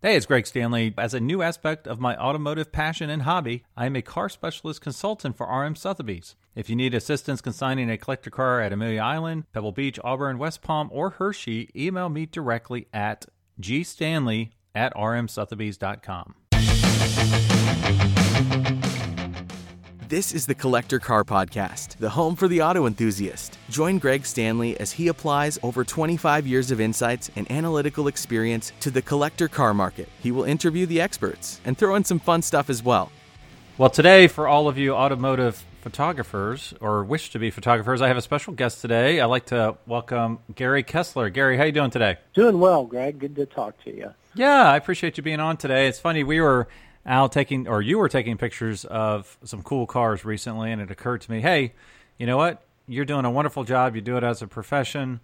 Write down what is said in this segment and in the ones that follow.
Hey, it's Greg Stanley. As a new aspect of my automotive passion and hobby, I am a car specialist consultant for RM Sotheby's. If you need assistance consigning a collector car at Amelia Island, Pebble Beach, Auburn, West Palm, or Hershey, email me directly at gstanley at rmsothebys.com. This is the Collector Car Podcast, the home for the auto enthusiast. Join Greg Stanley as he applies over 25 years of insights and analytical experience to the collector car market. He will interview the experts and throw in some fun stuff as well. Well, today, for all of you automotive photographers or wish to be photographers, I have a special guest today. I'd like to welcome Gary Kessler. Gary, how are you doing today? Doing well, Greg. Good to talk to you. Yeah, I appreciate you being on today. It's funny, we were Al taking, or you were taking pictures of some cool cars recently, and it occurred to me, hey, you know what? You're doing a wonderful job. You do it as a profession.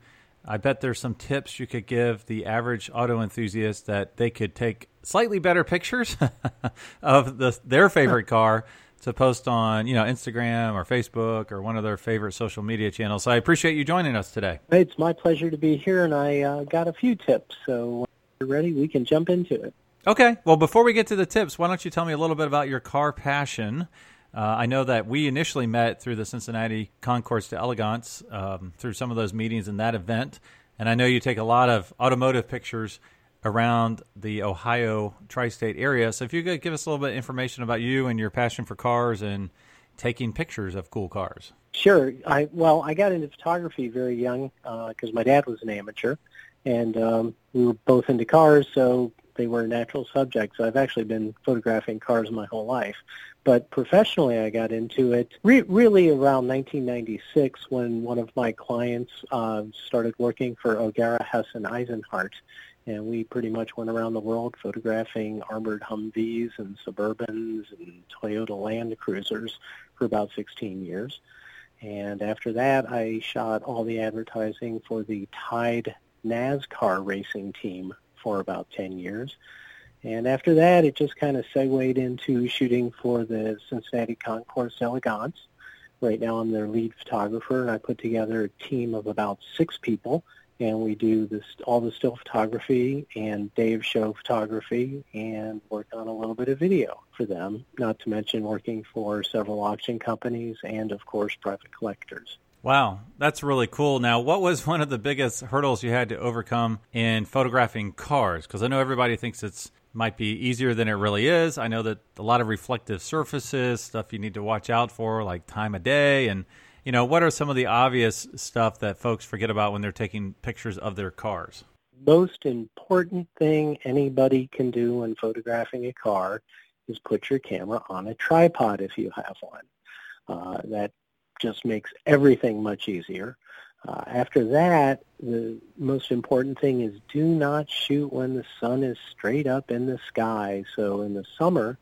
I bet there's some tips you could give the average auto enthusiast that they could take slightly better pictures of the, their favorite car to post on, you know, Instagram or Facebook or one of their favorite social media channels. So I appreciate you joining us today. It's my pleasure to be here, and I uh, got a few tips. So, you're ready? We can jump into it. Okay. Well, before we get to the tips, why don't you tell me a little bit about your car passion? Uh, I know that we initially met through the Cincinnati Concours d'Elegance um, through some of those meetings in that event. And I know you take a lot of automotive pictures around the Ohio tri state area. So if you could give us a little bit of information about you and your passion for cars and taking pictures of cool cars. Sure. I Well, I got into photography very young because uh, my dad was an amateur. And um, we were both into cars, so they were natural subjects. I've actually been photographing cars my whole life. But professionally, I got into it re- really around 1996 when one of my clients uh, started working for O'Gara Hess and Eisenhardt. And we pretty much went around the world photographing armored Humvees and Suburbans and Toyota Land Cruisers for about 16 years. And after that, I shot all the advertising for the Tide NASCAR racing team for about 10 years. And after that, it just kind of segued into shooting for the Cincinnati Concours d'Elegance. Right now, I'm their lead photographer, and I put together a team of about six people, and we do this all the still photography and day of show photography, and work on a little bit of video for them. Not to mention working for several auction companies and, of course, private collectors. Wow, that's really cool. Now, what was one of the biggest hurdles you had to overcome in photographing cars? Because I know everybody thinks it's might be easier than it really is. I know that a lot of reflective surfaces, stuff you need to watch out for, like time of day, and you know, what are some of the obvious stuff that folks forget about when they're taking pictures of their cars? Most important thing anybody can do when photographing a car is put your camera on a tripod if you have one. Uh, that just makes everything much easier. Uh, after that, the most important thing is do not shoot when the sun is straight up in the sky. So in the summer,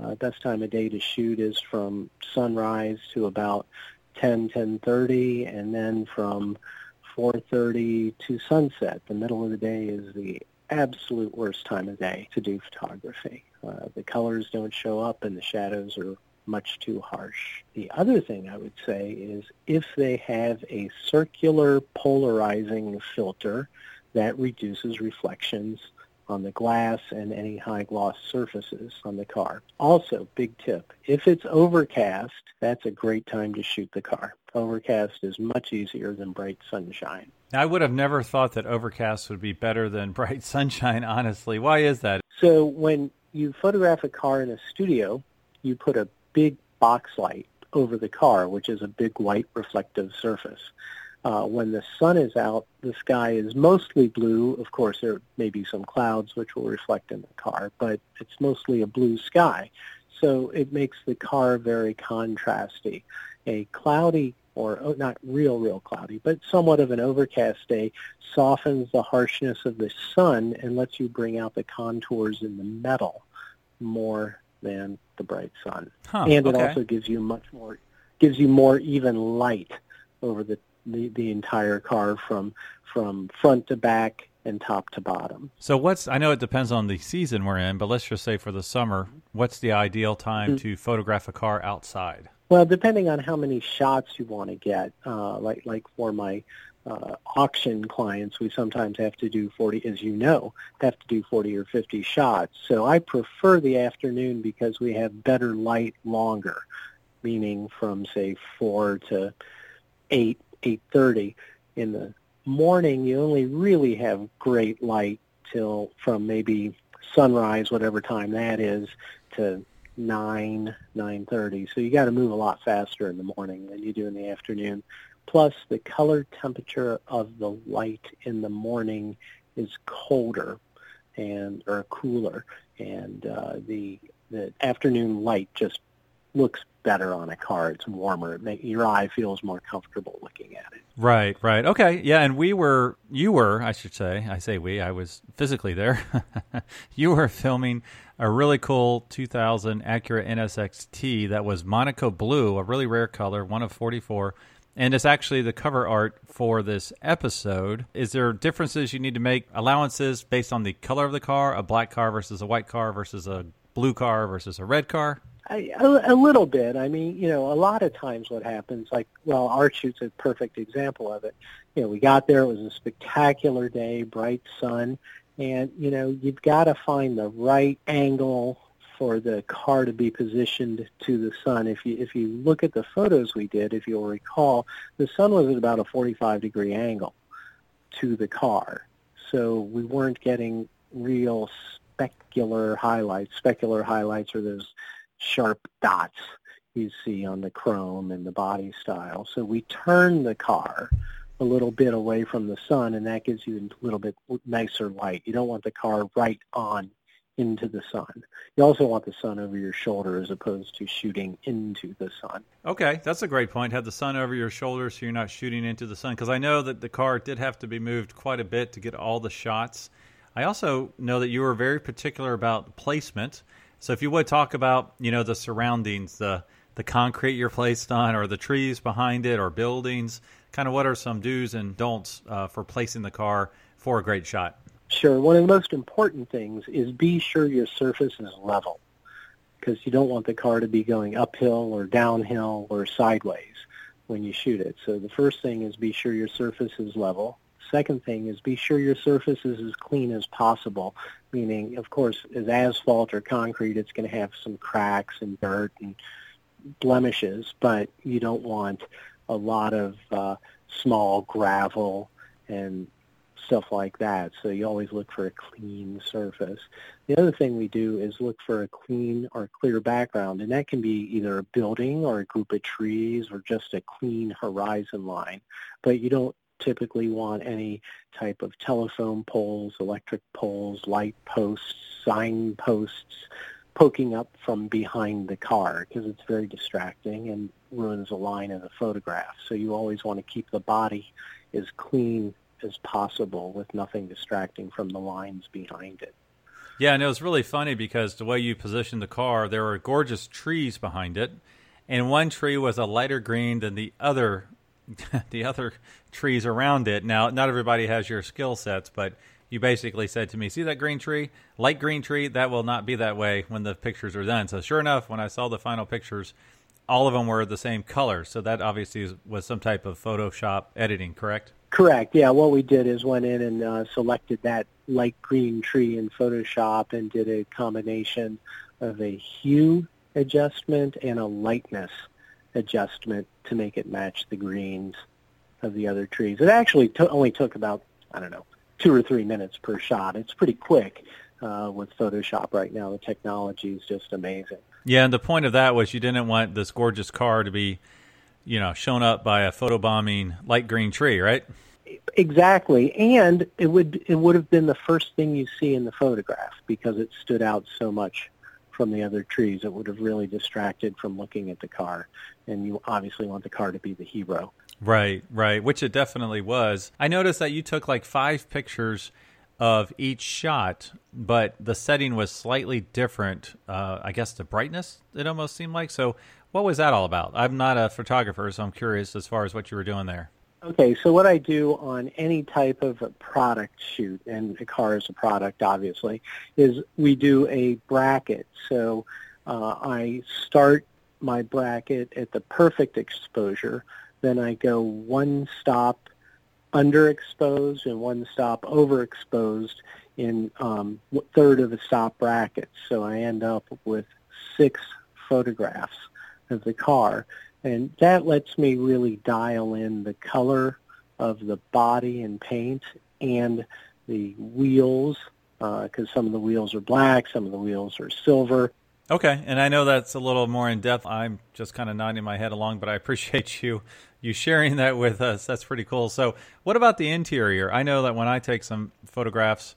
uh, best time of day to shoot is from sunrise to about 10, 10.30, and then from 4.30 to sunset. The middle of the day is the absolute worst time of day to do photography. Uh, the colors don't show up and the shadows are much too harsh. The other thing I would say is if they have a circular polarizing filter that reduces reflections on the glass and any high gloss surfaces on the car. Also, big tip, if it's overcast, that's a great time to shoot the car. Overcast is much easier than bright sunshine. I would have never thought that overcast would be better than bright sunshine, honestly. Why is that? So when you photograph a car in a studio, you put a big box light over the car, which is a big white reflective surface. Uh, when the sun is out, the sky is mostly blue. Of course, there may be some clouds which will reflect in the car, but it's mostly a blue sky. So it makes the car very contrasty. A cloudy or oh, not real, real cloudy, but somewhat of an overcast day softens the harshness of the sun and lets you bring out the contours in the metal more than the bright sun. Huh, and it okay. also gives you much more gives you more even light over the, the, the entire car from from front to back and top to bottom. So what's I know it depends on the season we're in, but let's just say for the summer, what's the ideal time Mm-hmm. to photograph a car outside? Well, depending on how many shots you want to get, uh, like like for my uh, auction clients, we sometimes have to do 40, as you know, have to do 40 or 50 shots. So I prefer the afternoon because we have better light longer, meaning from, say, 4 to 8, 8.30. In the morning, you only really have great light till from maybe sunrise, whatever time that is, to 9, 9.30. So you got to move a lot faster in the morning than you do in the afternoon. Plus, the color temperature of the light in the morning is colder and or cooler, and uh, the the afternoon light just looks better on a car. It's warmer. It make, your eye feels more comfortable looking at it. Right, right. Okay, yeah. And we were, you were, I should say, I say we, I was physically there. you were filming a really cool 2000 Acura NSXT that was Monaco blue, a really rare color, one of 44. And it's actually the cover art for this episode. Is there differences you need to make allowances based on the color of the car, a black car versus a white car versus a blue car versus a red car? I, a, a little bit. I mean, you know, a lot of times what happens, like, well, our shoot's a perfect example of it. You know, we got there, it was a spectacular day, bright sun, and, you know, you've got to find the right angle for the car to be positioned to the sun. If you if you look at the photos we did, if you'll recall, the sun was at about a 45 degree angle to the car, so we weren't getting real specular highlights. Specular highlights are those sharp dots you see on the chrome and the body style. So we turn the car a little bit away from the sun, and that gives you a little bit nicer light. You don't want the car right on into the sun. You also want the sun over your shoulder as opposed to shooting into the sun. Okay, that's a great point. Have the sun over your shoulder so you're not shooting into the sun. Because I know that the car did have to be moved quite a bit to get all the shots. I also know that you were very particular about placement. So if you would talk about, you know, the surroundings, the the concrete you're placed on, or the trees behind it, or buildings, kind of what are some do's and don'ts uh, for placing the car for a great shot? Sure. One of the most important things is be sure your surface is level because you don't want the car to be going uphill or downhill or sideways when you shoot it. So the first thing is be sure your surface is level. Second thing is be sure your surface is as clean as possible, meaning, of course, as asphalt or concrete, it's going to have some cracks and dirt and blemishes, but you don't want a lot of uh, small gravel and stuff like that. So you always look for a clean surface. The other thing we do is look for a clean or clear background, and that can be either a building or a group of trees or just a clean horizon line. But you don't typically want any type of telephone poles, electric poles, light posts, sign posts poking up from behind the car because it's very distracting and ruins a line in the photograph. So you always want to keep the body as clean as possible with nothing distracting from the lines behind it. Yeah, and it was really funny because the way you positioned the car, there were gorgeous trees behind it, and one tree was a lighter green than the other the other trees around it. Now, not everybody has your skill sets, but you basically said to me, "See that green tree? Light green tree, that will not be that way when the pictures are done." So, sure enough, when I saw the final pictures, all of them were the same color. So that obviously was some type of Photoshop editing, correct? Correct. Yeah. What we did is went in and uh, selected that light green tree in Photoshop and did a combination of a hue adjustment and a lightness adjustment to make it match the greens of the other trees. It actually to- only took about I don't know two or three minutes per shot. It's pretty quick uh, with Photoshop right now. The technology is just amazing. Yeah, and the point of that was you didn't want this gorgeous car to be you know, shown up by a photobombing light green tree, right? Exactly, and it would it would have been the first thing you see in the photograph because it stood out so much from the other trees. It would have really distracted from looking at the car, and you obviously want the car to be the hero. Right, right, which it definitely was. I noticed that you took like five pictures of each shot, but the setting was slightly different. Uh, I guess the brightness it almost seemed like. So, what was that all about? I'm not a photographer, so I'm curious as far as what you were doing there. Okay, so what I do on any type of product shoot, and a car is a product, obviously, is we do a bracket. So uh, I start my bracket at the perfect exposure, then I go one stop underexposed and one stop overexposed in um, third of the stop brackets. So I end up with six photographs of the car. And that lets me really dial in the color of the body and paint and the wheels, because uh, some of the wheels are black, some of the wheels are silver. Okay, and I know that's a little more in depth. I'm just kind of nodding my head along, but I appreciate you you sharing that with us. That's pretty cool. So, what about the interior? I know that when I take some photographs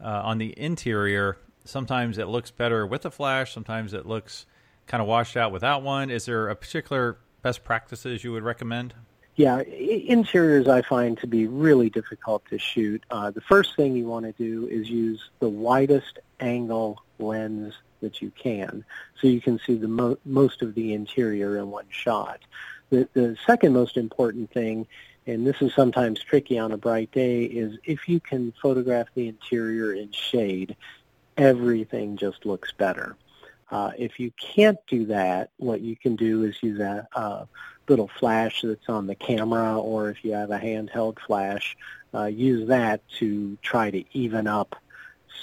uh, on the interior, sometimes it looks better with a flash, sometimes it looks kind of washed out without one. Is there a particular best practices you would recommend? Yeah, interiors I find to be really difficult to shoot. Uh, the first thing you want to do is use the widest angle lens that you can, so you can see the mo- most of the interior in one shot. The, the second most important thing, and this is sometimes tricky on a bright day, is if you can photograph the interior in shade, everything just looks better. Uh, if you can't do that, what you can do is use a, little flash that's on the camera, or if you have a handheld flash, uh, use that to try to even up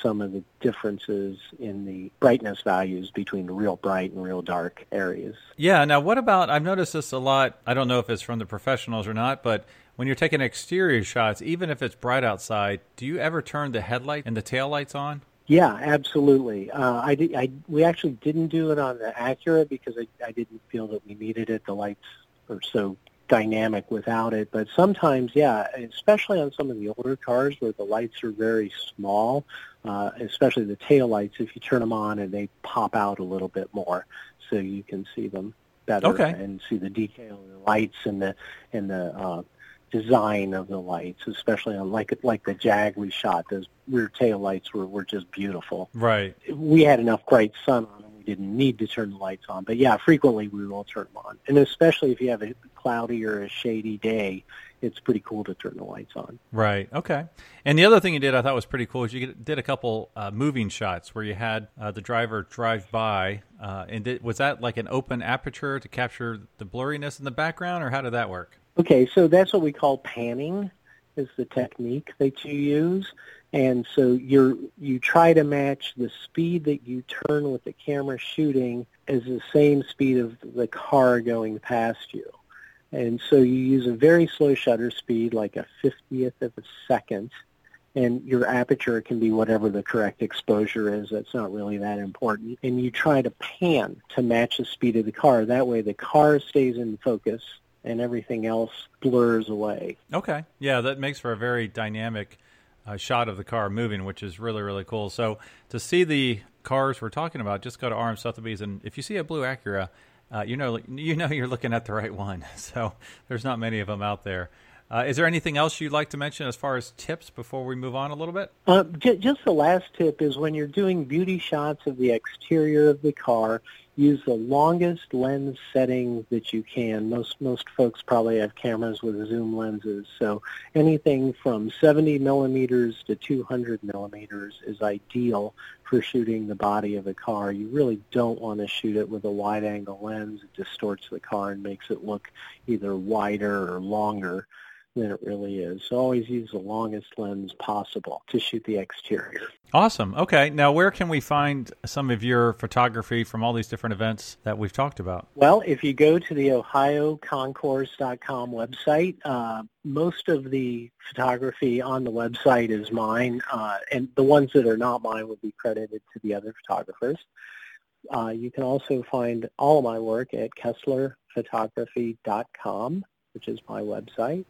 some of the differences in the brightness values between the real bright and real dark areas. Yeah. Now, what about? I've noticed this a lot. I don't know if it's from the professionals or not, but when you're taking exterior shots, even if it's bright outside, do you ever turn the headlight and the tail lights on? Yeah, absolutely. Uh, I, did, I we actually didn't do it on the Acura because I, I didn't feel that we needed it. The lights are so dynamic without it. But sometimes, yeah, especially on some of the older cars where the lights are very small, uh, especially the tail lights, if you turn them on and they pop out a little bit more, so you can see them better okay. and see the detail of the lights and the and the uh, design of the lights, especially on like like the Jag we shot. Those rear tail lights were were just beautiful. Right. We had enough bright sun on them. We didn't need to turn the lights on, but yeah, frequently we will turn them on, and especially if you have a cloudy or a shady day, it's pretty cool to turn the lights on. Right. Okay. And the other thing you did, I thought was pretty cool, is you did a couple uh, moving shots where you had uh, the driver drive by, uh, and did, was that like an open aperture to capture the blurriness in the background, or how did that work? Okay, so that's what we call panning is the technique that you use. And so you're you try to match the speed that you turn with the camera shooting as the same speed of the car going past you. And so you use a very slow shutter speed, like a 50th of a second, and your aperture can be whatever the correct exposure is. That's not really that important. And you try to pan to match the speed of the car. That way the car stays in focus and everything else blurs away. Okay. Yeah, that makes for a very dynamic uh, shot of the car moving, which is really, really cool. So to see the cars we're talking about, just go to RM Sotheby's, and if you see a blue Acura, uh, you know you know you're looking at the right one. So there's not many of them out there. Uh, is there anything else you'd like to mention as far as tips before we move on a little bit? Uh, j- just the last tip is when you're doing beauty shots of the exterior of the car, use the longest lens setting that you can. Most most folks probably have cameras with zoom lenses, so anything from 70 millimeters to 200 millimeters is ideal for shooting the body of a car. You really don't want to shoot it with a wide angle lens. It distorts the car and makes it look either wider or longer than it really is. So always use the longest lens possible to shoot the exterior. Awesome. Okay. Now, where can we find some of your photography from all these different events that we've talked about? Well, if you go to the ohioconcours.com website, uh, most of the photography on the website is mine, uh, and the ones that are not mine would be credited to the other photographers. Uh, you can also find all of my work at kesslerphotography.com, which is my website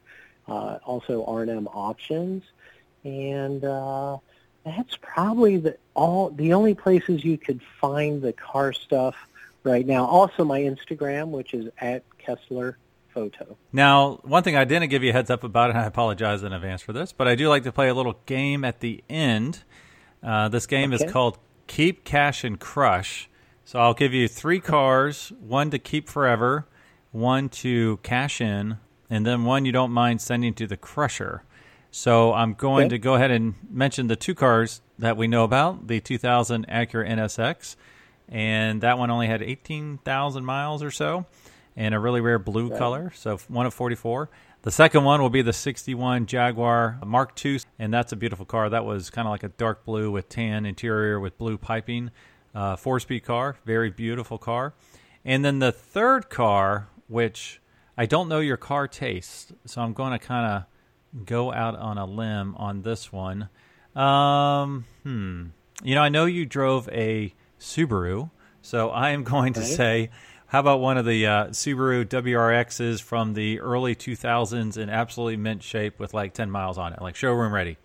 uh, also RM Auctions, and uh, that's probably the all the only places you could find the car stuff right now. Also, my Instagram, which is at Kessler Photo. Now, one thing I didn't give you a heads up about, and I apologize in advance for this, but I do like to play a little game at the end. Uh, this game okay. is called Keep, Cash, and Crush. So I'll give you three cars, one to keep forever, one to cash in, and then one you don't mind sending to the crusher. So I'm going okay. to go ahead and mention the two cars that we know about: the 2000 Acura NSX, and that one only had 18,000 miles or so, and a really rare blue color. So one of 44. The second one will be the 61 Jaguar Mark II, and that's a beautiful car. That was kind of like a dark blue with tan interior with blue piping. Uh, four speed car, very beautiful car. And then the third car, which I don't know your car taste, so I'm going to kind of go out on a limb on this one. Um, hmm. You know, I know you drove a Subaru, so I am going to say, how about one of the uh, Subaru WRXs from the early 2000s in absolutely mint shape with like 10 miles on it, like showroom ready?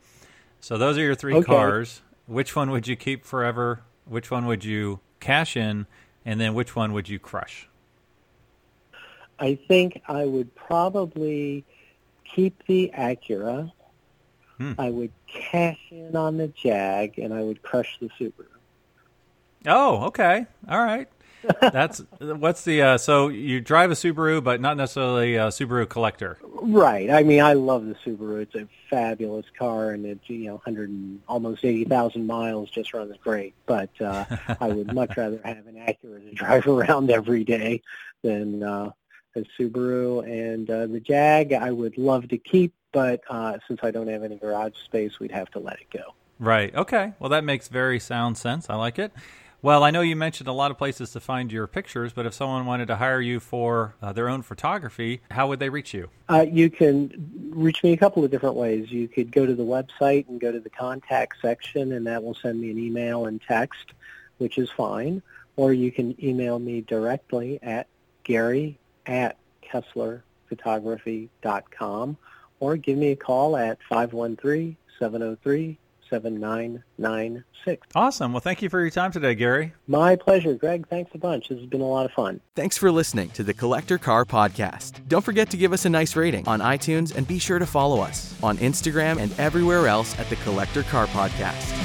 So those are your three Okay. cars. Which one would you keep forever? Which one would you cash in? And then which one would you crush? I think I would probably keep the Acura. Hmm. I would cash in on the Jag, and I would crush the Subaru. Oh, okay. All right. That's what's the uh, so you drive a Subaru, but not necessarily a Subaru collector. Right. I mean, I love the Subaru. It's a fabulous car, and it's you know 100 and almost 80,000 miles just runs great. But uh, I would much rather have an Acura to drive around every day than uh, a Subaru. And uh, the Jag, I would love to keep, but uh, since I don't have any garage space, we'd have to let it go. Right. Okay. Well, that makes very sound sense. I like it. Well, I know you mentioned a lot of places to find your pictures, but if someone wanted to hire you for uh, their own photography, how would they reach you? Uh, you can reach me a couple of different ways. You could go to the website and go to the contact section, and that will send me an email and text, which is fine. Or you can email me directly at gary at kesslerphotography.com or give me a call at 513-703-7996. Awesome. Well, thank you for your time today, Gary. My pleasure, Greg. Thanks a bunch. This has been a lot of fun. Thanks for listening to the Collector Car Podcast. Don't forget to give us a nice rating on iTunes and be sure to follow us on Instagram and everywhere else at the Collector Car Podcast.